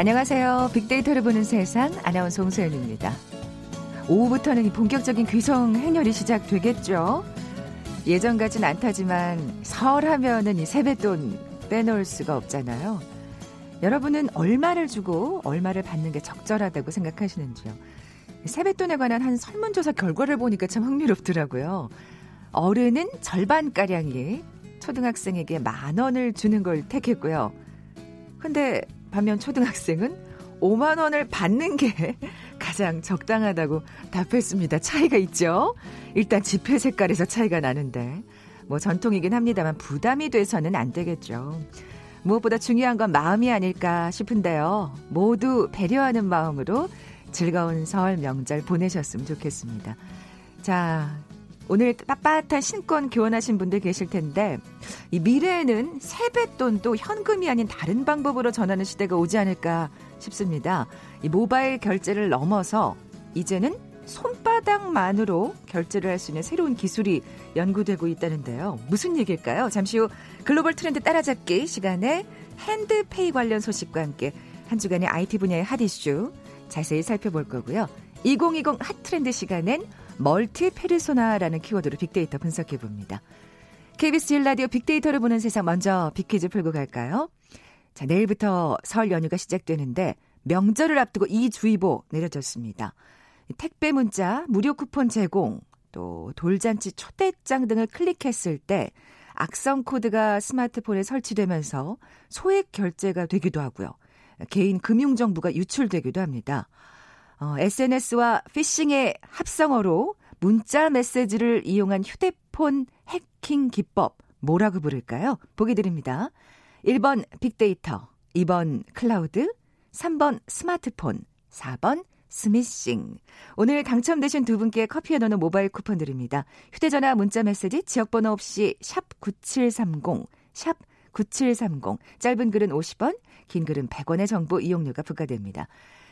안녕하세요. 빅데이터를 보는 세상 아나운서 홍소연입니다. 오후부터는 본격적인 귀성 행렬이 시작되겠죠. 예전 같진 않다지만 설 하면은 이 세뱃돈 빼놓을 수가 없잖아요. 여러분은 얼마를 주고 얼마를 받는 게 적절하다고 생각하시는지요? 세뱃돈에 관한 한 설문조사 결과를 보니까 참 흥미롭더라고요. 어른은 절반가량이 초등학생에게 만 원을 주는 걸 택했고요. 근데 반면 초등학생은 5만 원을 받는 게 가장 적당하다고 답했습니다. 차이가 있죠? 일단 지폐 색깔에서 차이가 나는데 뭐 전통이긴 합니다만 부담이 돼서는 안 되겠죠. 무엇보다 중요한 건 마음이 아닐까 싶은데요. 모두 배려하는 마음으로 즐거운 설 명절 보내셨으면 좋겠습니다. 자, 오늘 빳빳한 신권 교환하신 분들 계실 텐데 이 미래에는 세뱃돈도 현금이 아닌 다른 방법으로 전하는 시대가 오지 않을까 싶습니다. 이 모바일 결제를 넘어서 이제는 손바닥만으로 결제를 할 수 있는 새로운 기술이 연구되고 있다는데요. 무슨 얘기일까요? 잠시 후 글로벌 트렌드 따라잡기 시간에 핸드페이 관련 소식과 함께 한 주간의 IT 분야의 핫 이슈 자세히 살펴볼 거고요. 2020 핫트렌드 시간엔 멀티 페르소나라는 키워드로 빅데이터 분석해 봅니다. KBS 1라디오 빅데이터를 보는 세상 먼저 빅퀴즈 풀고 갈까요? 자, 내일부터 설 연휴가 시작되는데 명절을 앞두고 이 주의보 내려졌습니다. 택배 문자, 무료 쿠폰 제공, 또 돌잔치 초대장 등을 클릭했을 때 악성 코드가 스마트폰에 설치되면서 소액 결제가 되기도 하고요. 개인 금융 정보가 유출되기도 합니다. 어, SNS와 피싱의 합성어로 문자 메시지를 이용한 휴대폰 해킹 기법 뭐라고 부를까요? 보기 드립니다. 1번 빅데이터, 2번 클라우드, 3번 스마트폰, 4번 스미싱. 오늘 당첨되신 두 분께 커피에 넣는 모바일 쿠폰 드립니다. 휴대전화 문자 메시지 지역번호 없이 샵 9730, 샵 9730. 짧은 글은 50원, 긴 글은 100원의 정보 이용료가 부과됩니다.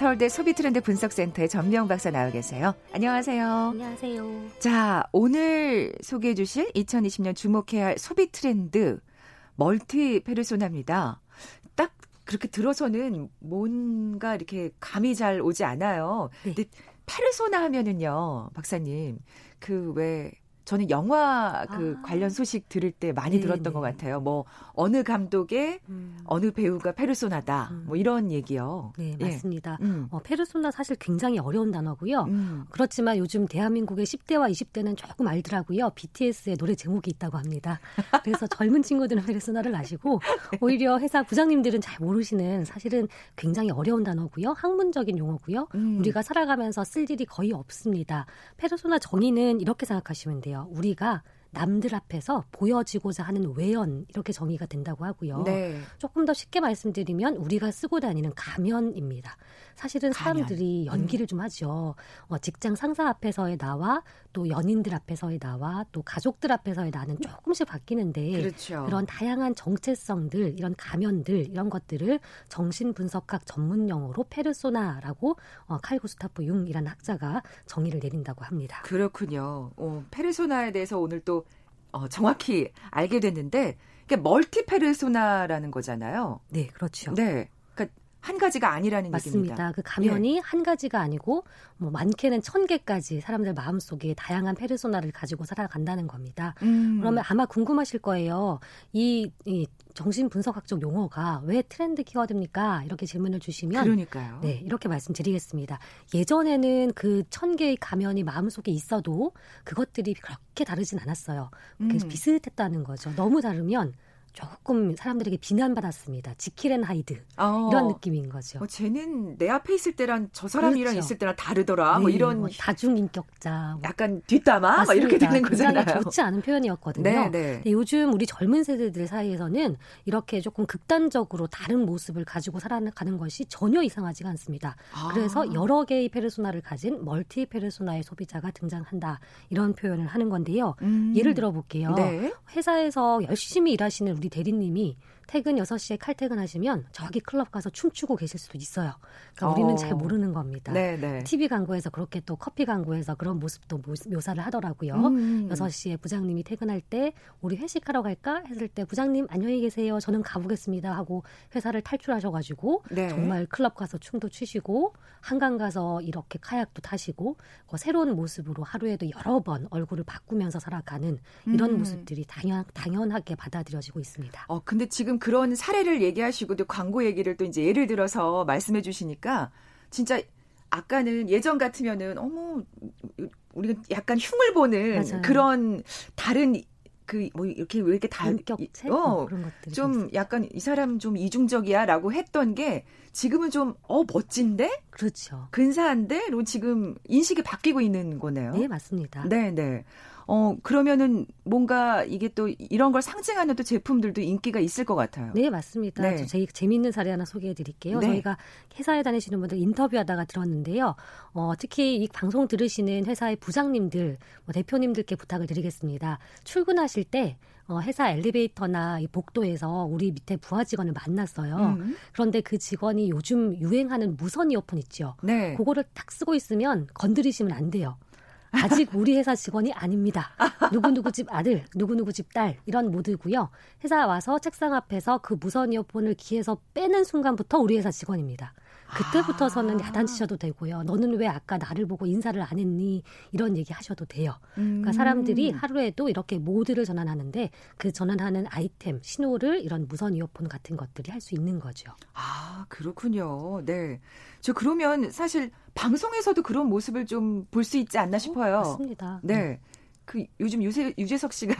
서울대 소비트렌드 분석센터의 전명 박사 나와 계세요. 안녕하세요. 안녕하세요. 자, 오늘 소개해 주실 2020년 주목해야 할 소비 트렌드 멀티 페르소나입니다. 딱 그렇게 들어서는 뭔가 이렇게 감이 잘 오지 않아요. 네. 근데 페르소나 하면은요, 박사님, 그 왜 저는 영화 그 아. 관련 소식 들을 때 많이 네, 들었던 네. 것 같아요. 뭐 어느 감독의 음. 어느 배우가 페르소나다. 음. 뭐 이런 얘기요. 네, 예. 맞습니다. 음. 어, 페르소나 사실 굉장히 어려운 단어고요. 음. 그렇지만 요즘 대한민국의 10대와 20대는 조금 알더라고요. BTS의 노래 제목이 있다고 합니다. 그래서 젊은 친구들은 페르소나를 아시고 오히려 회사 부장님들은 잘 모르시는 사실은 굉장히 어려운 단어고요. 학문적인 용어고요. 음. 우리가 살아가면서 쓸 일이 거의 없습니다. 페르소나 정의는 이렇게 생각하시면 돼요. 우리가 남들 앞에서 보여지고자 하는 외연 이렇게 정의가 된다고 하고요. 네. 조금 더 쉽게 말씀드리면 우리가 쓰고 다니는 가면입니다. 사실은 사람들이 가면. 음. 연기를 음. 좀 하죠. 어, 직장 상사 앞에서의 나와 또 연인들 앞에서의 나와 또 가족들 앞에서의 나는 조금씩 바뀌는데 그렇죠. 그런 다양한 정체성들 이런 가면들 이런 것들을 정신 분석학 전문 용어로 페르소나라고 어, 칼 구스타프 융이라는 학자가 정의를 내린다고 합니다. 그렇군요. 어, 페르소나에 대해서 오늘 또 어, 정확히 알게 됐는데 이게 멀티 페르소나라는 거잖아요. 네, 그렇죠. 네. 한 가지가 아니라는 맞습니다. 얘기입니다. 그 가면이 예. 한 가지가 아니고 뭐 많게는 천 개까지 사람들 마음속에 다양한 페르소나를 가지고 살아간다는 겁니다. 음. 그러면 아마 궁금하실 거예요. 이, 이 정신 분석학적 용어가 왜 트렌드 키워드입니까? 이렇게 질문을 주시면 그러니까요. 네, 이렇게 말씀드리겠습니다. 예전에는 그 천 개의 가면이 마음속에 있어도 그것들이 그렇게 다르진 않았어요. 음. 비슷했다는 거죠. 너무 다르면 조금 사람들에게 비난받았습니다. 지킬앤 하이드 어. 이런 느낌인 거죠. 어, 쟤는 내 앞에 있을 때랑 저 사람이랑 그렇죠. 있을 때랑 다르더라. 뭐 네, 뭐 이런 뭐 다중인격자, 뭐. 약간 뒷담화 막 이렇게 되는 거잖아요. 좋지 않은 표현이었거든요. 네, 네. 요즘 우리 젊은 세대들 사이에서는 이렇게 조금 극단적으로 다른 모습을 가지고 살아가는 것이 전혀 이상하지가 않습니다. 아. 그래서 여러 개의 페르소나를 가진 멀티 페르소나의 소비자가 등장한다 이런 표현을 하는 건데요. 음. 예를 들어 볼게요. 네. 회사에서 열심히 일하시는 우리 대리님이 퇴근 6시에 칼퇴근하시면 저기 클럽 가서 춤추고 계실 수도 있어요. 그러니까 우리는 어. 잘 모르는 겁니다. 네네. TV 광고에서 그렇게 또 커피 광고에서 그런 모습도 묘사를 하더라고요. 음. 6시에 부장님이 퇴근할 때 우리 회식하러 갈까 했을 때 부장님 안녕히 계세요. 저는 가보겠습니다 하고 회사를 탈출하셔가지고 네. 정말 클럽 가서 춤도 추시고 한강 가서 이렇게 카약도 타시고 그 새로운 모습으로 하루에도 여러 번 얼굴을 바꾸면서 살아가는 이런 음. 모습들이 당연, 당연하게 받아들여지고 있습니다. 어, 근데 지금 그런 사례를 얘기하시고 또 광고 얘기를 또 이제 예를 들어서 말씀해 주시니까 진짜 아까는 예전 같으면은 어머 우리가 약간 흉을 보는 맞아요. 그런 다른 그뭐 이렇게 왜 이렇게 다 인격체 어, 뭐 그런 것들이 좀 약간 이 사람 좀 이중적이야라고 했던 게 지금은 좀 어 멋진데 그렇죠 근사한데로 지금 인식이 바뀌고 있는 거네요. 네 맞습니다. 네 네. 어, 그러면은 뭔가 이게 또 이런 걸 상징하는 또 제품들도 인기가 있을 것 같아요. 네, 맞습니다. 네. 제 재미있는 사례 하나 소개해 드릴게요. 네. 저희가 회사에 다니시는 분들 인터뷰하다가 들었는데요. 어, 특히 이 방송 들으시는 회사의 부장님들, 뭐 대표님들께 부탁을 드리겠습니다. 출근하실 때 어, 회사 엘리베이터나 이 복도에서 우리 밑에 부하 직원을 만났어요. 음. 그런데 그 직원이 요즘 유행하는 무선 이어폰 있죠. 네. 그거를 딱 쓰고 있으면 건드리시면 안 돼요. 아직 우리 회사 직원이 아닙니다. 누구누구 집 아들, 누구누구 집 딸, 이런 모드고요. 회사 와서 책상 앞에서 그 무선 이어폰을 귀에서 빼는 순간부터 우리 회사 직원입니다. 그때부터서는 아. 야단치셔도 되고요. 너는 왜 아까 나를 보고 인사를 안 했니? 이런 얘기 하셔도 돼요. 그러니까 음. 사람들이 하루에도 이렇게 모드를 전환하는데 그 전환하는 아이템, 신호를 이런 무선 이어폰 같은 것들이 할 수 있는 거죠. 아, 그렇군요. 네. 저 그러면 사실 방송에서도 그런 모습을 좀 볼 수 있지 않나 싶어요. 어, 맞습니다. 네. 네. 그 요즘 유재, 유재석 씨가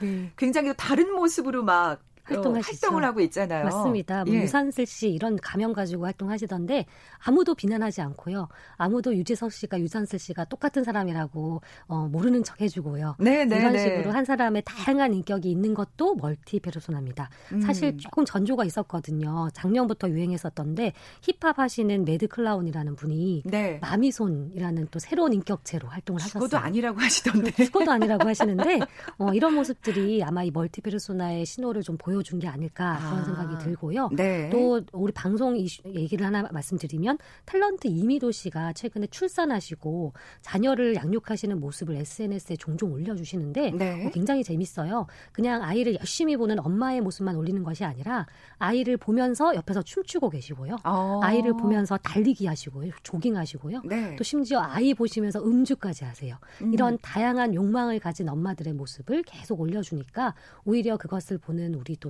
네. 굉장히 다른 모습으로 막 활동하시죠. 활동을 하고 있잖아요. 맞습니다. 뭐 예. 유산슬 씨 이런 가명 가지고 활동하시던데 아무도 비난하지 않고요. 아무도 유재석 씨가 유산슬 씨가 똑같은 사람이라고 어, 모르는 척 해주고요. 네, 네, 이런 네. 식으로 한 사람의 다양한 인격이 있는 것도 멀티 페르소나입니다. 음. 사실 조금 전조가 있었거든요. 작년부터 유행했었던데 힙합 하시는 매드 클라운이라는 분이 네. 마미손이라는 또 새로운 인격체로 활동을 하셨어요. 그것도 아니라고 하시던데. 그것도 아니라고 하시는데 어, 이런 모습들이 아마 이 멀티 페르소나의 신호를 좀 보여 보여준 게 아닐까 그런 아, 생각이 들고요. 네. 또 우리 방송 이슈 얘기를 하나 말씀드리면 탤런트 이미도 씨가 최근에 출산하시고 자녀를 양육하시는 모습을 SNS에 종종 올려주시는데 네. 어, 굉장히 재밌어요. 그냥 아이를 열심히 보는 엄마의 모습만 올리는 것이 아니라 아이를 보면서 옆에서 춤추고 계시고요. 어. 아이를 보면서 달리기 하시고요. 조깅하시고요. 네. 또 심지어 아이 보시면서 음주까지 하세요. 음. 이런 다양한 욕망을 가진 엄마들의 모습을 계속 올려주니까 오히려 그것을 보는 우리 또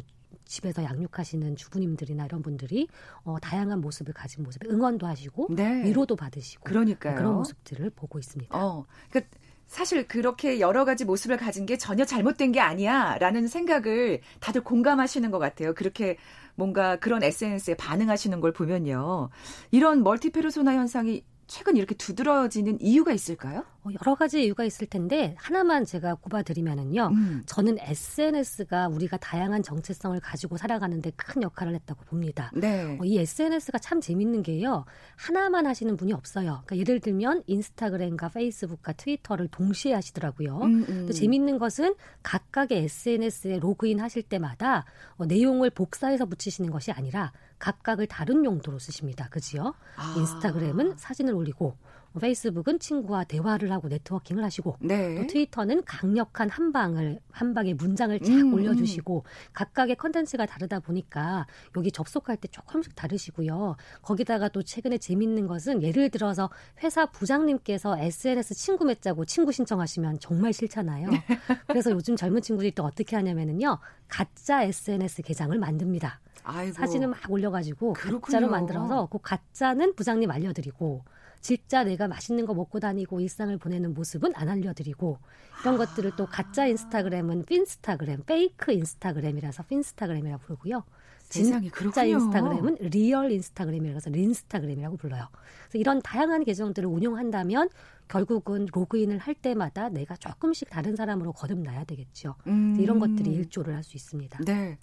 집에서 양육하시는 주부님들이나 이런 분들이 어, 다양한 모습을 가진 모습에 응원도 하시고 네. 위로도 받으시고 그러니까요. 그런 모습들을 보고 있습니다. 어, 그러니까 사실 그렇게 여러 가지 모습을 가진 게 전혀 잘못된 게 아니야라는 생각을 다들 공감하시는 것 같아요. 그렇게 뭔가 그런 SNS에 반응하시는 걸 보면요. 이런 멀티페르소나 현상이 최근 이렇게 두드러지는 이유가 있을까요? 어, 여러 가지 이유가 있을 텐데 하나만 제가 꼽아드리면은요. 음. 저는 SNS가 우리가 다양한 정체성을 가지고 살아가는데 큰 역할을 했다고 봅니다. 네. 어, 이 SNS가 참 재밌는 게요. 하나만 하시는 분이 없어요. 그러니까 예를 들면 인스타그램과 페이스북과 트위터를 동시에 하시더라고요. 음, 음. 또 재밌는 것은 각각의 SNS에 로그인 하실 때마다 어, 내용을 복사해서 붙이시는 것이 아니라 각각을 다른 용도로 쓰십니다. 그지요? 아. 인스타그램은 사진을 올리고 페이스북은 친구와 대화를 하고 네트워킹을 하시고 네. 또 트위터는 강력한 한 방을 한 방의 문장을 쫙 음, 음. 올려주시고 각각의 컨텐츠가 다르다 보니까 여기 접속할 때 조금씩 다르시고요. 거기다가 또 최근에 재밌는 것은 예를 들어서 회사 부장님께서 SNS 친구 맺자고 친구 신청하시면 정말 싫잖아요. 그래서 요즘 젊은 친구들이 또 어떻게 하냐면은요 가짜 SNS 계정을 만듭니다. 아이고. 사진을 막 올려가지고 그렇군요. 가짜로 만들어서 그 가짜는 부장님 알려드리고 진짜 내가 맛있는 거 먹고 다니고 일상을 보내는 모습은 안 알려드리고 이런 아. 것들을 또 가짜 인스타그램은 핀스타그램, 페이크 인스타그램이라서 핀스타그램이라고 부르고요. 세상에 진짜 그렇군요. 인스타그램은 리얼 인스타그램이라서 린스타그램이라고 불러요. 그래서 이런 다양한 계정들을 운용한다면 결국은 로그인을 할 때마다 내가 조금씩 다른 사람으로 거듭나야 되겠죠. 음. 이런 것들이 일조를 할 수 있습니다. 네.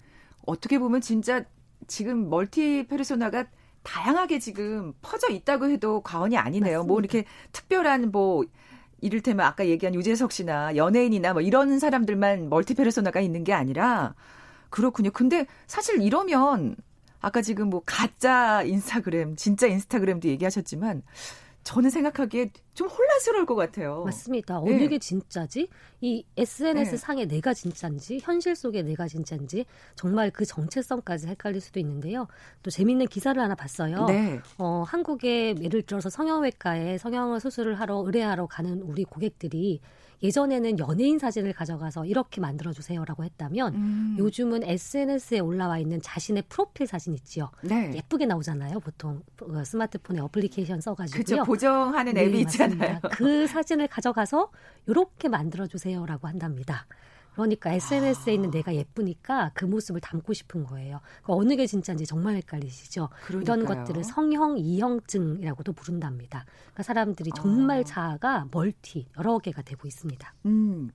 어떻게 보면 진짜 지금 멀티 페르소나가 다양하게 지금 퍼져 있다고 해도 과언이 아니네요. 뭐 맞습니다. 뭐 이렇게 특별한 뭐 이를테면 아까 얘기한 유재석 씨나 연예인이나 뭐 이런 사람들만 멀티 페르소나가 있는 게 아니라 그렇군요. 근데 사실 이러면 아까 지금 뭐 가짜 인스타그램, 진짜 인스타그램도 얘기하셨지만 저는 생각하기에 좀 혼란스러울 것 같아요. 맞습니다. 어느 네. 게 진짜지? 이 SNS 네. 상에 내가 진짜인지, 현실 속에 내가 진짜인지, 정말 그 정체성까지 헷갈릴 수도 있는데요. 또 재밌는 기사를 하나 봤어요. 네. 어, 한국에 예를 들어서 성형외과에 성형 수술을 하러, 의뢰하러 가는 우리 고객들이 예전에는 연예인 사진을 가져가서 이렇게 만들어 주세요라고 했다면 음. 요즘은 SNS에 올라와 있는 자신의 프로필 사진 있지요. 네. 예쁘게 나오잖아요. 보통 어, 스마트폰에 어플리케이션 써가지고요. 그렇죠. 보정하는 앱이 네, 있잖아요. 그 사진을 가져가서 이렇게 만들어 주세요라고 한답니다. 그러니까 SNS에 아. 있는 내가 예쁘니까 그 모습을 담고 싶은 거예요. 그 어느 게 진짜인지 정말 헷갈리시죠? 그러니까요. 이런 것들을 성형 이형증이라고도 부른답니다. 그러니까 사람들이 정말 아. 자아가 멀티 여러 개가 되고 있습니다. 음,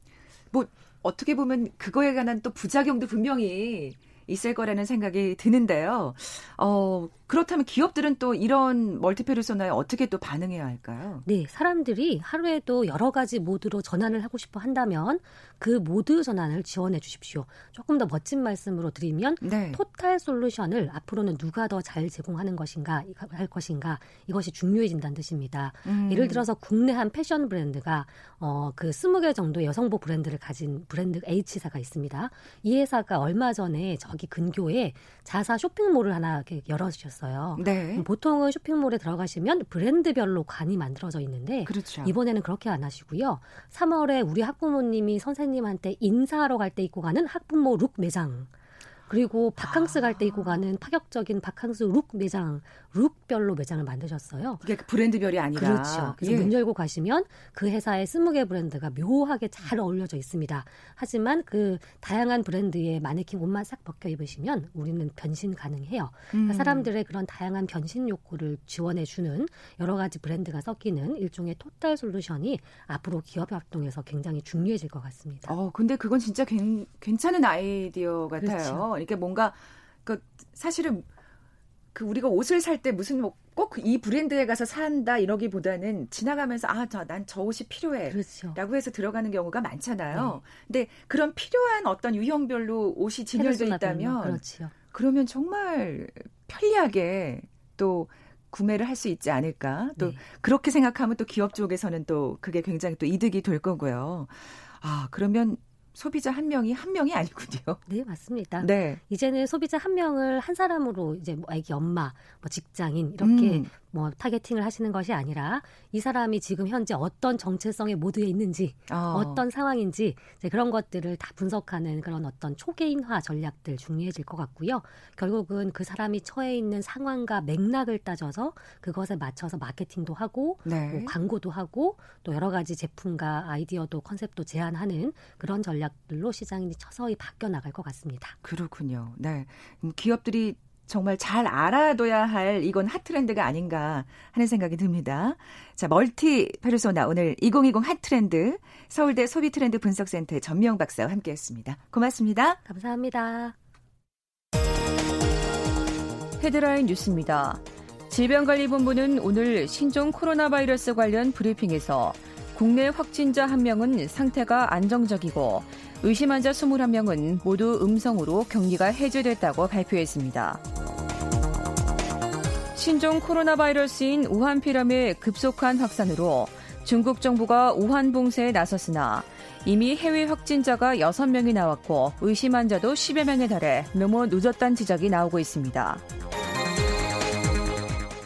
뭐 어떻게 보면 그거에 관한 또 부작용도 분명히 있을 거라는 생각이 드는데요. 어, 그렇다면 기업들은 또 이런 멀티페르소나에 어떻게 또 반응해야 할까요? 네, 사람들이 하루에도 여러 가지 모드로 전환을 하고 싶어 한다면 그 모드 전환을 지원해 주십시오. 조금 더 멋진 말씀으로 드리면 네. 토탈 솔루션을 앞으로는 누가 더 잘 제공하는 것인가 할 것인가 이것이 중요해진다는 뜻입니다. 음. 예를 들어서 국내 한 패션 브랜드가 어, 그 20개 정도 여성복 브랜드를 가진 브랜드 H사가 있습니다. 이 회사가 얼마 전에 저기 근교에 자사 쇼핑몰을 하나 열어주셨어요. 네. 보통은 쇼핑몰에 들어가시면 브랜드별로 관이 만들어져 있는데 그렇죠. 이번에는 그렇게 안 하시고요. 3월에 우리 학부모님이 선생님 한테 인사하러 갈 때 입고 가는 학부모 룩 매장 그리고 바캉스 갈 때 입고 가는 파격적인 바캉스 룩 매장, 룩별로 매장을 만드셨어요. 그게 브랜드별이 아니라. 그렇죠. 그래서 예. 문 열고 가시면 그 회사의 스무 개 브랜드가 묘하게 잘 어울려져 있습니다. 하지만 그 다양한 브랜드의 마네킹 옷만 싹 벗겨 입으시면 우리는 변신 가능해요. 그러니까 음. 사람들의 그런 다양한 변신 욕구를 지원해 주는 여러 가지 브랜드가 섞이는 일종의 토탈 솔루션이 앞으로 기업 활동에서 굉장히 중요해질 것 같습니다. 어, 근데 그건 진짜 괜, 괜찮은 아이디어 같아요. 그렇죠. 이렇게 뭔가 그 사실은 그 우리가 옷을 살 때 무슨 뭐 꼭 이 브랜드에 가서 산다 이러기보다는 지나가면서 아 저 난 저 옷이 필요해라고 그렇죠. 해서 들어가는 경우가 많잖아요. 네. 근데 그런 필요한 어떤 유형별로 옷이 진열돼 있다면 그렇죠. 그러면 정말 편리하게 또 구매를 할 수 있지 않을까. 또 네. 그렇게 생각하면 또 기업 쪽에서는 또 그게 굉장히 또 이득이 될 거고요. 아, 그러면 소비자 한 명이 한 명이 아니군요. 네, 맞습니다. 네. 이제는 소비자 한 명을 한 사람으로 이제 뭐 아기 엄마, 뭐 직장인 이렇게 음. 뭐 타겟팅을 하시는 것이 아니라 이 사람이 지금 현재 어떤 정체성의 모드에 있는지 어. 떤 상황인지 이제 그런 것들을 다 분석하는 그런 어떤 초개인화 전략들 중요해질 것 같고요. 결국은 그 사람이 처해 있는 상황과 맥락을 따져서 그것에 맞춰서 마케팅도 하고 네. 뭐 광고도 하고 또 여러 가지 제품과 아이디어도 컨셉도 제안하는 그런 전략들로 시장이 서서히 바뀌어 나갈 것 같습니다. 그렇군요. 네. 기업들이 정말 잘 알아둬야 할 이건 핫트렌드가 아닌가 하는 생각이 듭니다. 자, 멀티 페르소나 오늘 2020 핫트렌드 서울대 소비트렌드 분석센터의 전명 박사와 함께했습니다. 고맙습니다. 감사합니다. 헤드라인 뉴스입니다. 질병관리본부는 오늘 신종 코로나 바이러스 관련 브리핑에서 국내 확진자 한 명은 상태가 안정적이고 의심 환자 21명은 모두 음성으로 격리가 해제됐다고 발표했습니다. 신종 코로나 바이러스인 우한 피렴의 급속한 확산으로 중국 정부가 우한 봉쇄에 나섰으나 이미 해외 확진자가 6명이 나왔고 의심 환자도 10여 명에 달해 너무 늦었다는 지적이 나오고 있습니다.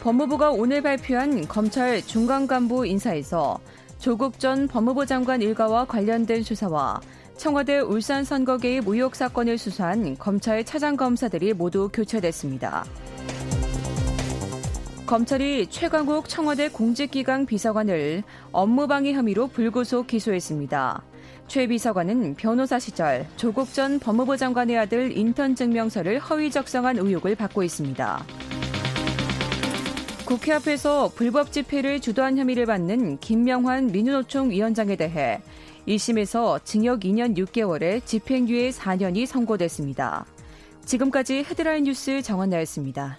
법무부가 오늘 발표한 검찰 중간 간부 인사에서 조국 전 법무부 장관 일가와 관련된 수사와 청와대 울산 선거계의 무효 사건을 수사한 검찰 차장 검사들이 모두 교체됐습니다. 검찰이 최강욱 청와대 공직기강 비서관을 업무방해 혐의로 불구속 기소했습니다. 최 비서관은 변호사 시절 조국 전 법무부 장관의 아들 인턴 증명서를 허위 작성한 의혹을 받고 있습니다. 국회 앞에서 불법 집회를 주도한 혐의를 받는 김명환 민주노총 위원장에 대해 1심에서 징역 2년 6개월에 집행유예 4년이 선고됐습니다. 지금까지 헤드라인 뉴스 정원나였습니다.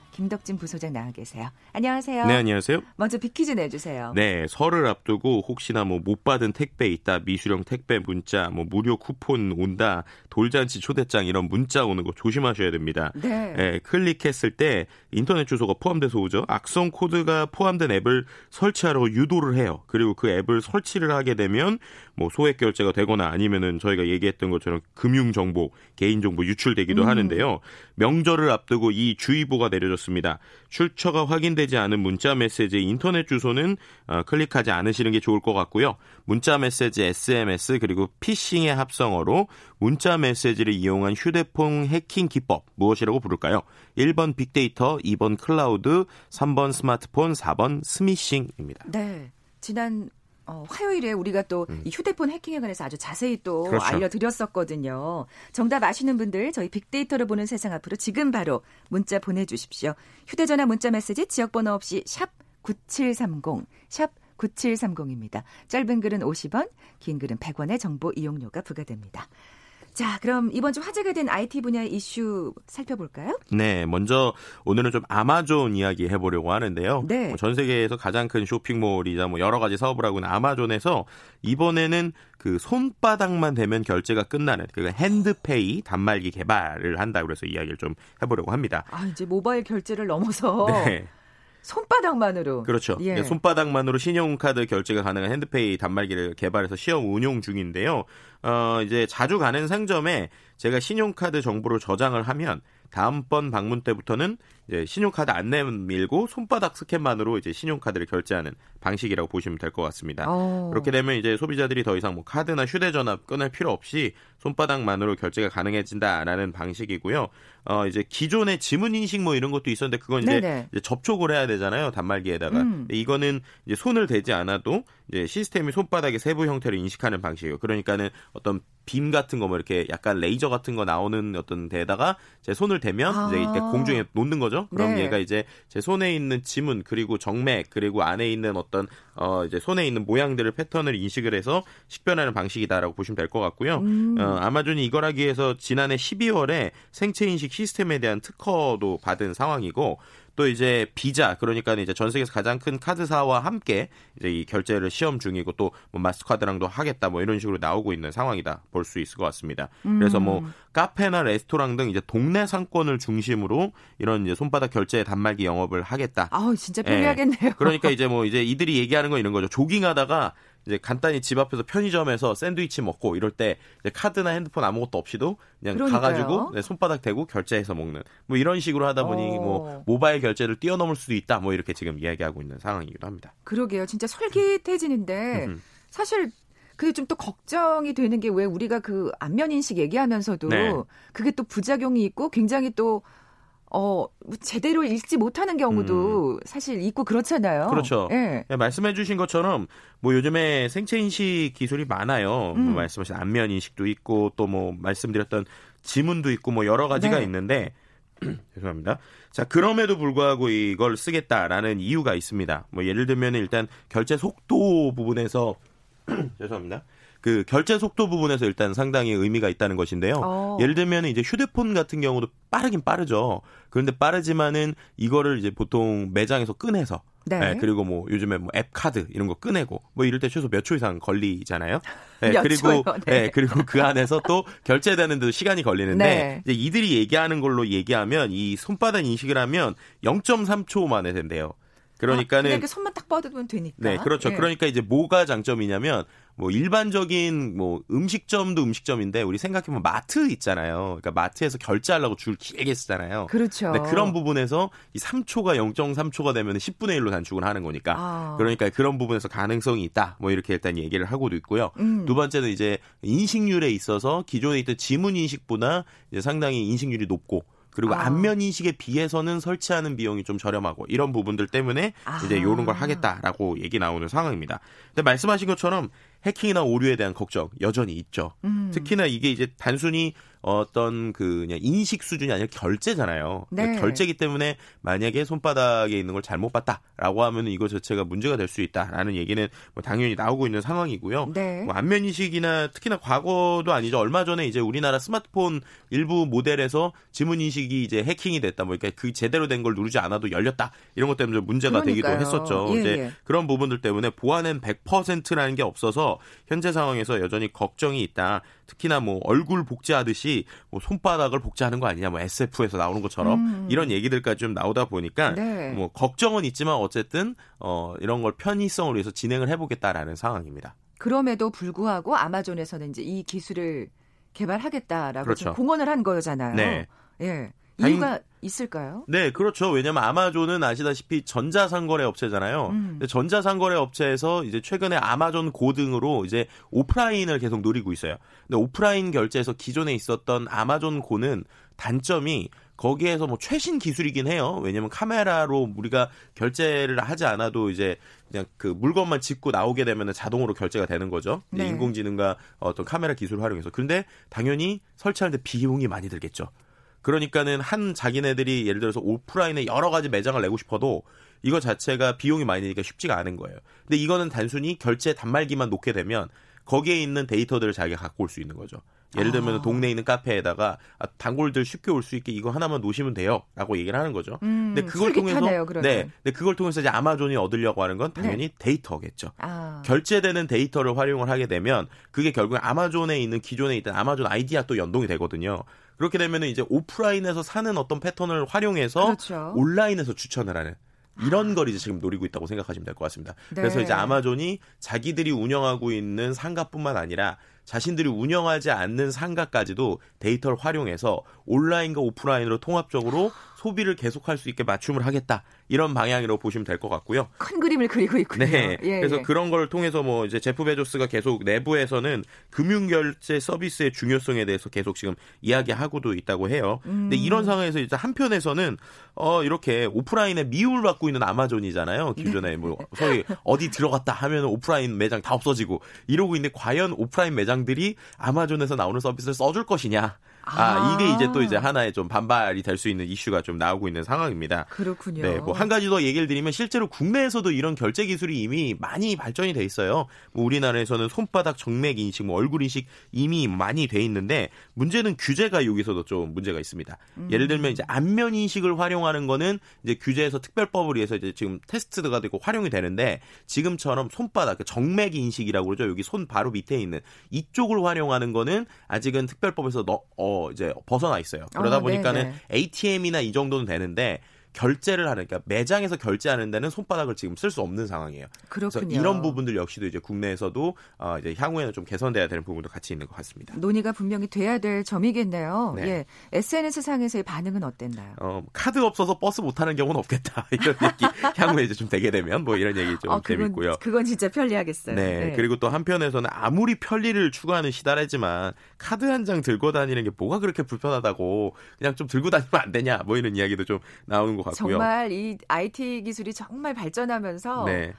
김덕진 부소장 나와 계세요. 안녕하세요. 네, 안녕하세요. 먼저 빅퀴즈 내주세요. 네, 설을 앞두고 혹시나 뭐 못 받은 택배 있다, 미수령 택배 문자, 뭐 무료 쿠폰 온다, 돌잔치 초대장 이런 문자 오는 거 조심하셔야 됩니다. 네. 네 클릭했을 때 인터넷 주소가 포함돼서 오죠. 악성 코드가 포함된 앱을 설치하라고 유도를 해요. 그리고 그 앱을 설치를 하게 되면 뭐 소액 결제가 되거나 아니면은 저희가 얘기했던 것처럼 금융 정보, 개인 정보 유출되기도 음. 하는데요. 명절을 앞두고 이 주의보가 내려졌습니다. 출처가 확인되지 않은 문자 메시지 인터넷 주소는 어, 클릭하지 않으시는 게 좋을 것 같고요. 문자 메시지 SMS 그리고 피싱의 합성어로 문자 메시지를 이용한 휴대폰 해킹 기법 무엇이라고 부를까요? 1번 빅데이터, 2번 클라우드, 3번 스마트폰, 4번 스미싱입니다. 네. 지난 어, 화요일에 우리가 또 음. 휴대폰 해킹에 관해서 아주 자세히 또 그렇죠. 알려드렸었거든요. 정답 아시는 분들 저희 빅데이터를 보는 세상 앞으로 지금 바로 문자 보내주십시오. 휴대전화 문자 메시지 지역번호 없이 샵 9730, 샵 9730입니다. 짧은 글은 50원, 긴 글은 100원의 정보 이용료가 부과됩니다. 자, 그럼 이번 주 화제가 된 IT 분야의 이슈 살펴볼까요? 네, 먼저 오늘은 좀 아마존 이야기 해보려고 하는데요. 네. 뭐 전 세계에서 가장 큰 쇼핑몰이자 뭐 여러 가지 사업을 하고 있는 아마존에서 이번에는 그 손바닥만 대면 결제가 끝나는 그 핸드페이 단말기 개발을 한다 그래서 이야기를 좀 해보려고 합니다. 아, 이제 모바일 결제를 넘어서 네. 손바닥만으로. 그렇죠. 예. 손바닥만으로 신용카드 결제가 가능한 핸드페이 단말기를 개발해서 시험 운용 중인데요. 어, 이제 자주 가는 상점에 제가 신용카드 정보를 저장을 하면 다음번 방문 때부터는 이제 신용카드 안 내밀고 손바닥 스캔만으로 이제 신용카드를 결제하는 방식이라고 보시면 될 것 같습니다. 오. 그렇게 되면 이제 소비자들이 더 이상 뭐 카드나 휴대전화 꺼낼 필요 없이 손바닥만으로 결제가 가능해진다라는 방식이고요. 어 이제 기존의 지문 인식 뭐 이런 것도 있었는데 그건 이제, 이제 접촉을 해야 되잖아요 단말기에다가 음. 이거는 이제 손을 대지 않아도 이제 시스템이 손바닥의 세부 형태를 인식하는 방식이에요. 그러니까는 어떤 빔 같은 거 뭐 이렇게 약간 레이저 같은 거 나오는 어떤 데다가 제 손을 대면 아. 이제 공중에 놓는 거죠. 그럼 네. 얘가 이제 제 손에 있는 지문 그리고 정맥 그리고 안에 있는 어떤 어 이제 손에 있는 모양들을 패턴을 인식을 해서 식별하는 방식이다라고 보시면 될 것 같고요. 음. 어, 아마존이 이걸 하기 위해서 지난해 12월에 생체 인식 시스템에 대한 특허도 받은 상황이고 또 이제 비자 그러니까 이제 전 세계에서 가장 큰 카드사와 함께 이제 이 결제를 시험 중이고 또 뭐 마스카드랑도 하겠다 뭐 이런 식으로 나오고 있는 상황이다 볼 수 있을 것 같습니다. 음. 그래서 뭐 카페나 레스토랑 등 이제 동네 상권을 중심으로 이런 이제 손바닥 결제 단말기 영업을 하겠다. 아, 진짜 편리하겠네요. 예. 그러니까 이제 뭐 이제 이들이 얘기하는 건 이런 거죠. 조깅하다가 이제 간단히 집 앞에서 편의점에서 샌드위치 먹고 이럴 때 카드나 핸드폰 아무것도 없이도 그냥 그러니까요. 가가지고 네, 손바닥 대고 결제해서 먹는 뭐 이런 식으로 하다 보니 어. 뭐 모바일 결제를 뛰어넘을 수도 있다 뭐 이렇게 지금 이야기하고 있는 상황이기도 합니다. 그러게요. 진짜 솔깃해지는데 사실 그게 좀 또 걱정이 되는 게 왜 우리가 그 안면 인식 얘기하면서도 네. 그게 또 부작용이 있고 굉장히 또 어, 뭐 제대로 읽지 못하는 경우도 음. 사실 있고 그렇잖아요. 그렇죠. 예. 네, 말씀해 주신 것처럼 뭐 요즘에 생체 인식 기술이 많아요. 뭐 음. 뭐 말씀하신 안면 인식도 있고 또 뭐 말씀드렸던 지문도 있고 뭐 여러 가지가 네. 있는데 죄송합니다. 자, 그럼에도 불구하고 이걸 쓰겠다라는 이유가 있습니다. 뭐 예를 들면 일단 결제 속도 부분에서 죄송합니다. 그 결제 속도 부분에서 일단 상당히 의미가 있다는 것인데요. 어. 예를 들면 이제 휴대폰 같은 경우도 빠르긴 빠르죠. 그런데 빠르지만은 이거를 이제 보통 매장에서 꺼내서 네. 네. 그리고 뭐 요즘에 뭐 앱 카드 이런 거 꺼내고 뭐 이럴 때 최소 몇 초 이상 걸리잖아요. 네, 그리고 네. 네. 그리고 그 안에서 또 결제되는 데도 시간이 걸리는데 네. 이제 이들이 얘기하는 걸로 얘기하면 이 손바닥 인식을 하면 0.3초 만에 된대요. 그러니까는 아, 손만 딱 뻗으면 되니까. 네, 그렇죠. 예. 그러니까 이제 뭐가 장점이냐면 뭐 일반적인 뭐 음식점도 음식점인데 우리 생각해보면 마트 있잖아요. 그러니까 마트에서 결제하려고 줄 길게 쓰잖아요. 그렇죠. 그런 부분에서 이 3초가 0.3초가 되면 10분의 1로 단축을 하는 거니까. 아. 그러니까 그런 부분에서 가능성이 있다. 뭐 이렇게 일단 얘기를 하고도 있고요. 음. 두 번째는 이제 인식률에 있어서 기존에 있던 지문 인식보다 이제 상당히 인식률이 높고 그리고 아. 안면 인식에 비해서는 설치하는 비용이 좀 저렴하고 이런 부분들 때문에 아. 이제 이런 걸 하겠다라고 얘기 나오는 상황입니다. 근데 말씀하신 것처럼 해킹이나 오류에 대한 걱정 여전히 있죠. 음. 특히나 이게 이제 단순히 어떤 그 그냥 인식 수준이 아니라 결제잖아요. 그러니까 네. 그러니까 결제기 때문에 만약에 손바닥에 있는 걸 잘못 봤다라고 하면 이거 자체가 문제가 될 수 있다라는 얘기는 뭐 당연히 나오고 있는 상황이고요. 네. 뭐 안면 인식이나 특히나 과거도 아니죠. 얼마 전에 이제 우리나라 스마트폰 일부 모델에서 지문 인식이 이제 해킹이 됐다. 뭐 그러니까 그 제대로 된 걸 누르지 않아도 열렸다. 이런 것 때문에 문제가 그러니까요. 되기도 했었죠. 예, 이제 예. 그런 부분들 때문에 보안은 100%라는 게 없어서 현재 상황에서 여전히 걱정이 있다. 특히나 뭐 얼굴 복제하듯이 뭐 손바닥을 복제하는 거 아니냐, 뭐 SF에서 나오는 것처럼 음. 이런 얘기들까지 좀 나오다 보니까 네. 뭐 걱정은 있지만 어쨌든 어 이런 걸 편의성을 위해서 진행을 해보겠다라는 상황입니다. 그럼에도 불구하고 아마존에서는 이제 이 기술을 개발하겠다라고 그렇죠. 공언을 한 거잖아요. 네. 예. 이유가 있을까요? 네, 그렇죠. 왜냐하면 아마존은 아시다시피 전자상거래 업체잖아요. 음. 전자상거래 업체에서 이제 최근에 아마존 고 등으로 이제 오프라인을 계속 노리고 있어요. 근데 오프라인 결제에서 기존에 있었던 아마존 고는 단점이 거기에서 뭐 최신 기술이긴 해요. 왜냐면 카메라로 우리가 결제를 하지 않아도 이제 그냥 그 물건만 짚고 나오게 되면 자동으로 결제가 되는 거죠. 네. 인공지능과 어떤 카메라 기술을 활용해서. 그런데 당연히 설치하는데 비용이 많이 들겠죠. 그러니까는 한 자기네들이 예를 들어서 오프라인에 여러 가지 매장을 내고 싶어도 이거 자체가 비용이 많이 드니까 쉽지가 않은 거예요. 근데 이거는 단순히 결제 단말기만 놓게 되면 거기에 있는 데이터들을 자기가 갖고 올 수 있는 거죠. 예를 들면 아. 동네에 있는 카페에다가 아, 단골들 쉽게 올 수 있게 이거 하나만 놓으시면 돼요라고 얘기를 하는 거죠. 음, 근데 그걸 통해서 네, 근데 그걸 통해서 이제 아마존이 얻으려고 하는 건 당연히 네. 데이터겠죠. 아. 결제되는 데이터를 활용을 하게 되면 그게 결국 아마존에 있는 기존에 있던 아마존 아이디와 또 연동이 되거든요. 그렇게 되면 이제 오프라인에서 사는 어떤 패턴을 활용해서 그렇죠. 온라인에서 추천을 하는 이런 걸 이제 지금 노리고 있다고 생각하시면 될 것 같습니다. 네. 그래서 이제 아마존이 자기들이 운영하고 있는 상가뿐만 아니라 자신들이 운영하지 않는 상가까지도 데이터를 활용해서 온라인과 오프라인으로 통합적으로 소비를 계속할 수 있게 맞춤을 하겠다. 이런 방향으로 보시면 될 것 같고요. 큰 그림을 그리고 있군요. 네. 예, 그래서 예. 그런 걸 통해서 뭐 이제 제프 베조스가 계속 내부에서는 금융 결제 서비스의 중요성에 대해서 계속 지금 이야기하고도 있다고 해요. 음. 근데 이런 상황에서 이제 한편에서는 어 이렇게 오프라인에 미움을 받고 있는 아마존이잖아요. 기존에 뭐 소위 어디 들어갔다 하면 오프라인 매장 다 없어지고 이러고 있는데 과연 오프라인 매장들이 아마존에서 나오는 서비스를 써줄 것이냐? 아, 아, 이게 이제 또 이제 하나의 좀 반발이 될 수 있는 이슈가 좀 나오고 있는 상황입니다. 그렇군요. 네, 뭐 한 가지 더 얘기를 드리면 실제로 국내에서도 이런 결제 기술이 이미 많이 발전이 돼 있어요. 뭐 우리나라에서는 손바닥 정맥 인식, 뭐 얼굴 인식 이미 많이 돼 있는데 문제는 규제가 여기서도 좀 문제가 있습니다. 음. 예를 들면 이제 안면 인식을 활용하는 거는 이제 규제에서 특별법을 위해서 이제 지금 테스트가 되고 활용이 되는데 지금처럼 손바닥 그 정맥 인식이라고 그러죠. 여기 손 바로 밑에 있는 이쪽을 활용하는 거는 아직은 특별법에서 너, 어, 이제 벗어나 있어요. 그러다 아, 보니까는 네네. ATM이나 이 정도는 되는데 결제를 하는 그러니까 매장에서 결제하는 데는 손바닥을 지금 쓸 수 없는 상황이에요. 그렇군요. 그래서 이런 부분들 역시도 이제 국내에서도 어 이제 향후에는 좀 개선돼야 되는 부분도 같이 있는 것 같습니다. 논의가 분명히 돼야 될 점이겠네요. 네. 예. SNS 상에서의 반응은 어땠나요? 어, 카드 없어서 버스 못 타는 경우는 없겠다. 이런 얘기 향후에 이제 좀 되게 되면 뭐 이런 얘기 좀 어, 그건, 재밌고요. 그건 진짜 편리하겠어요. 네. 네. 그리고 또 한편에서는 아무리 편리를 추구하는 시달이지만 카드 한 장 들고 다니는 게 뭐가 그렇게 불편하다고 그냥 좀 들고 다니면 안 되냐 뭐 이런 이야기도 좀 나오는 것 같고요. 정말 이 IT 기술이 정말 발전하면서 네.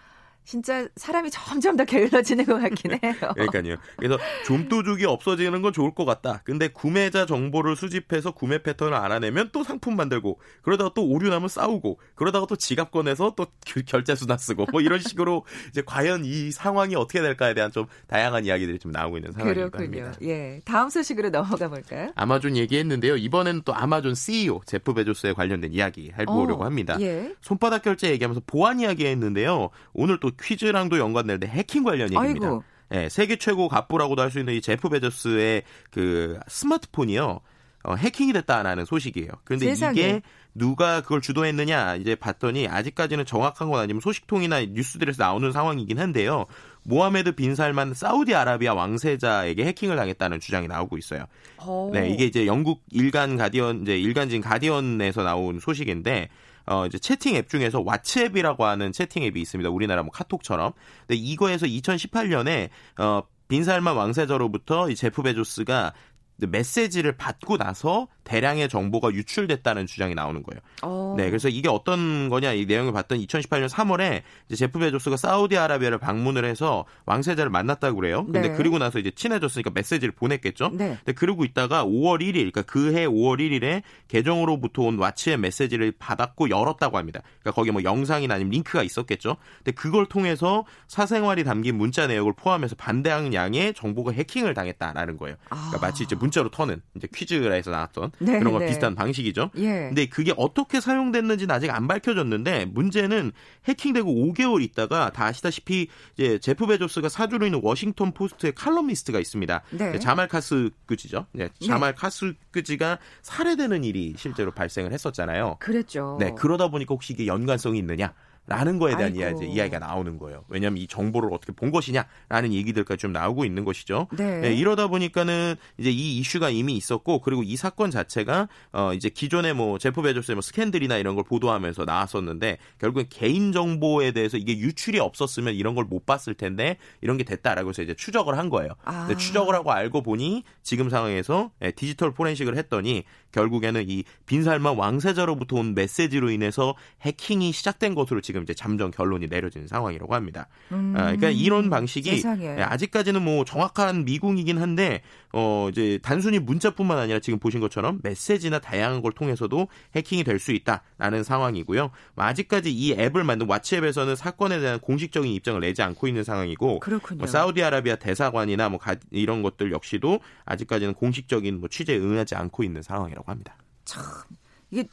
진짜 사람이 점점 더 게을러지는 것 같긴 해요. 그러니까요. 그래서 좀도둑이 없어지는 건 좋을 것 같다. 근데 구매자 정보를 수집해서 구매 패턴을 알아내면 또 상품 만들고 그러다가 또 오류 나면 싸우고 그러다가 또 지갑 꺼내서 또 결제 수단 쓰고 뭐 이런 식으로 이제 과연 이 상황이 어떻게 될까에 대한 좀 다양한 이야기들이 좀 나오고 있는 상황입니다. 그렇군요. 예. 다음 소식으로 넘어가 볼까요? 아마존 얘기했는데요. 이번에는 또 아마존 CEO 제프 베조스에 관련된 이야기 해보려고 어, 합니다. 예. 손바닥 결제 얘기하면서 보안 이야기 했는데요. 오늘 또 퀴즈랑도 연관되는데 해킹 관련 얘기입니다. 아이고. 네, 세계 최고 갑부라고도 할 수 있는 이 제프 베조스의 그 스마트폰이요. 어, 해킹이 됐다라는 소식이에요. 그런데 세상에. 이게 누가 그걸 주도했느냐 이제 봤더니 아직까지는 정확한 건 아니며 소식통이나 뉴스들에서 나오는 상황이긴 한데요. 모하메드 빈 살만 사우디아라비아 왕세자에게 해킹을 당했다는 주장이 나오고 있어요. 오. 네, 이게 이제 영국 일간 가디언 이제 일간진 가디언에서 나온 소식인데 어, 이제 채팅 앱 중에서 왓츠앱이라고 하는 채팅 앱이 있습니다. 우리나라 뭐 카톡처럼. 근데 이거에서 2018년에 어, 빈살만 왕세자로부터 이 제프 베조스가 메시지를 받고 나서 대량의 정보가 유출됐다는 주장이 나오는 거예요. 어. 네, 그래서 이게 어떤 거냐 이 내용을 봤던 2018년 3월에 이제 제프 베조스가 사우디아라비아를 방문을 해서 왕세자를 만났다고 그래요. 근데 네. 그리고 나서 이제 친해졌으니까 메시지를 보냈겠죠. 네. 근데 그러고 있다가 5월 1일, 그러니까 그해 5월 1일에 계정으로부터 온 와치의 메시지를 받았고 열었다고 합니다. 그러니까 거기 뭐 영상이나 아니면 링크가 있었겠죠. 근데 그걸 통해서 사생활이 담긴 문자 내역을 포함해서 방대한 양의 정보가 해킹을 당했다라는 거예요. 그러니까 아. 마치 이제 문자로 터는 이제 퀴즈라에서 나왔던 네, 그런 거 네. 비슷한 방식이죠. 예. 근데 그게 어떻게 사용됐는지는 아직 안 밝혀졌는데 문제는 해킹되고 5개월 있다가 다 아시다시피 이제 제프 베조스가 사주로 있는 워싱턴 포스트의 칼럼니스트가 있습니다. 네. 자말 카슈끄지죠. 네, 자말 카슈끄지가 살해되는 일이 실제로 발생을 했었잖아요. 그랬죠. 네, 그러다 보니까 혹시 이게 연관성이 있느냐? 라는 거에 대한 이야기, 이야기가 나오는 거예요. 왜냐하면 이 정보를 어떻게 본 것이냐라는 얘기들까지 좀 나오고 있는 것이죠. 네. 네, 이러다 보니까는 이제 이 이슈가 이미 있었고 그리고 이 사건 자체가 어 이제 기존에 뭐 제프 베조스의 뭐 스캔들이나 이런 걸 보도하면서 나왔었는데 결국엔 개인 정보에 대해서 이게 유출이 없었으면 이런 걸 못 봤을 텐데 이런 게 됐다라고 해서 이제 추적을 한 거예요. 아. 추적을 하고 알고 보니 지금 상황에서 예, 디지털 포렌식을 했더니 결국에는 이 빈살만 왕세자로부터 온 메시지로 인해서 해킹이 시작된 것으로 지금 이제 잠정 결론이 내려지는 상황이라고 합니다. 음, 아, 그러니까 이런 방식이 세상에. 예, 아직까지는 뭐 정확한 미궁이긴 한데 어 이제 단순히 문자뿐만 아니라 지금 보신 것처럼 메시지나 다양한 걸 통해서도 해킹이 될 수 있다라는 상황이고요. 뭐 아직까지 이 앱을 만든 왓츠앱에서는 사건에 대한 공식적인 입장을 내지 않고 있는 상황이고 뭐 사우디아라비아 대사관이나 뭐 가, 이런 것들 역시도 아직까지는 공식적인 뭐 취재에 응하지 않고 있는 상황이라고 합니다. 참 이게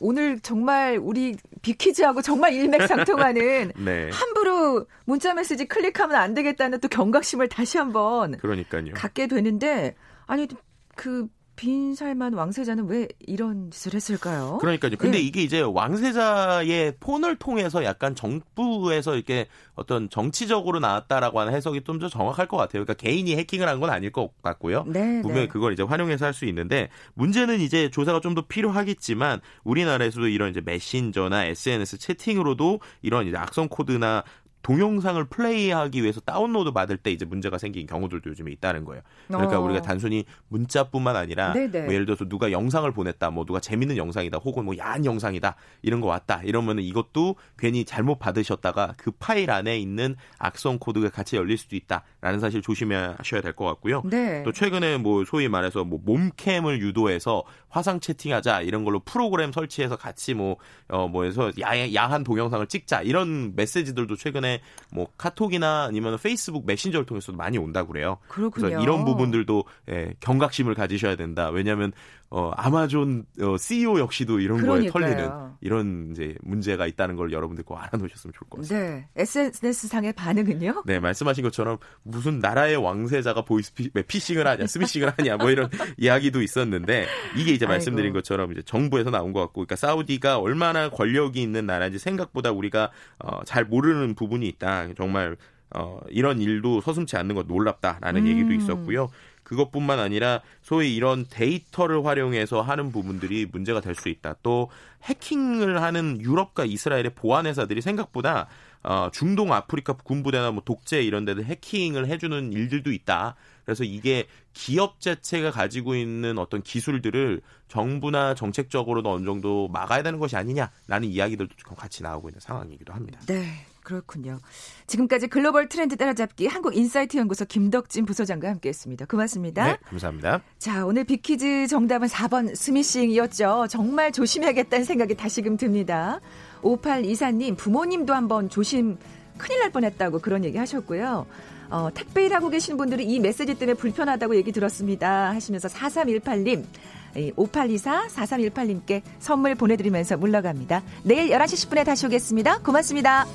오늘 정말 우리 비키즈하고 정말 일맥상통하는 네. 함부로 문자 메시지 클릭하면 안 되겠다는 또 경각심을 다시 한번 그러니까요. 갖게 되는데 아니 그 빈살만 왕세자는 왜 이런 짓을 했을까요? 그러니까요. 근데 네. 이게 이제 왕세자의 폰을 통해서 약간 정부에서 이렇게 어떤 정치적으로 나왔다라고 하는 해석이 좀 더 정확할 것 같아요. 그러니까 개인이 해킹을 한 건 아닐 것 같고요. 네, 분명히 네. 그걸 이제 활용해서 할 수 있는데 문제는 이제 조사가 좀 더 필요하겠지만 우리나라에서도 이런 이제 메신저나 SNS 채팅으로도 이런 이제 악성 코드나 동영상을 플레이하기 위해서 다운로드 받을 때 이제 문제가 생긴 경우들도 요즘에 있다는 거예요. 그러니까 어. 우리가 단순히 문자뿐만 아니라 뭐 예를 들어서 누가 영상을 보냈다, 뭐 누가 재밌는 영상이다, 혹은 뭐 야한 영상이다 이런 거 왔다 이러면은 이것도 괜히 잘못 받으셨다가 그 파일 안에 있는 악성 코드가 같이 열릴 수도 있다라는 사실 조심하셔야 될 것 같고요. 네. 또 최근에 뭐 소위 말해서 뭐 몸캠을 유도해서 화상 채팅하자 이런 걸로 프로그램 설치해서 같이 뭐어뭐 해서 야한 동영상을 찍자 이런 메시지들도 최근에 뭐 카톡이나 아니면 페이스북 메신저를 통해서도 많이 온다고 그래요. 그렇군요. 그래서 이런 부분들도 예, 경각심을 가지셔야 된다. 왜냐하면 어, 아마존 어, CEO 역시도 이런 그러니까요. 거에 털리는 이런 이제 문제가 있다는 걸 여러분들 꼭 알아놓으셨으면 좋을 것 같습니다. 네. SNS 상의 반응은요? 네, 말씀하신 것처럼 무슨 나라의 왕세자가 보이스 피싱을 하냐, 스미싱을 하냐, 뭐 이런 이야기도 있었는데 이게 이제 말씀드린 아이고. 것처럼 이제 정부에서 나온 것 같고, 그러니까 사우디가 얼마나 권력이 있는 나라인지 생각보다 우리가 어, 잘 모르는 부분이 있다. 정말 어, 이런 일도 서슴치 않는 것 놀랍다라는 음. 얘기도 있었고요. 그것뿐만 아니라 소위 이런 데이터를 활용해서 하는 부분들이 문제가 될 수 있다. 또 해킹을 하는 유럽과 이스라엘의 보안 회사들이 생각보다 어, 중동 아프리카 군부대나 뭐 독재 이런 데들 해킹을 해주는 일들도 있다. 그래서 이게 기업 자체가 가지고 있는 어떤 기술들을 정부나 정책적으로도 어느 정도 막아야 되는 것이 아니냐라는 이야기들도 같이 나오고 있는 상황이기도 합니다. 네. 그렇군요. 지금까지 글로벌 트렌드 따라잡기 한국인사이트 연구소 김덕진 부소장과 함께했습니다. 고맙습니다. 네, 감사합니다. 자, 오늘 빅퀴즈 정답은 4번 스미싱이었죠. 정말 조심해야겠다는 생각이 다시금 듭니다. 5824님, 부모님도 한번 조심, 큰일 날 뻔했다고 그런 얘기 하셨고요. 어, 택배 일하고 계신 분들은 이 메시지 때문에 불편하다고 얘기 들었습니다. 하시면서 4318님, 5824 4318님께 선물 보내드리면서 물러갑니다. 내일 11시 10분에 다시 오겠습니다. 고맙습니다.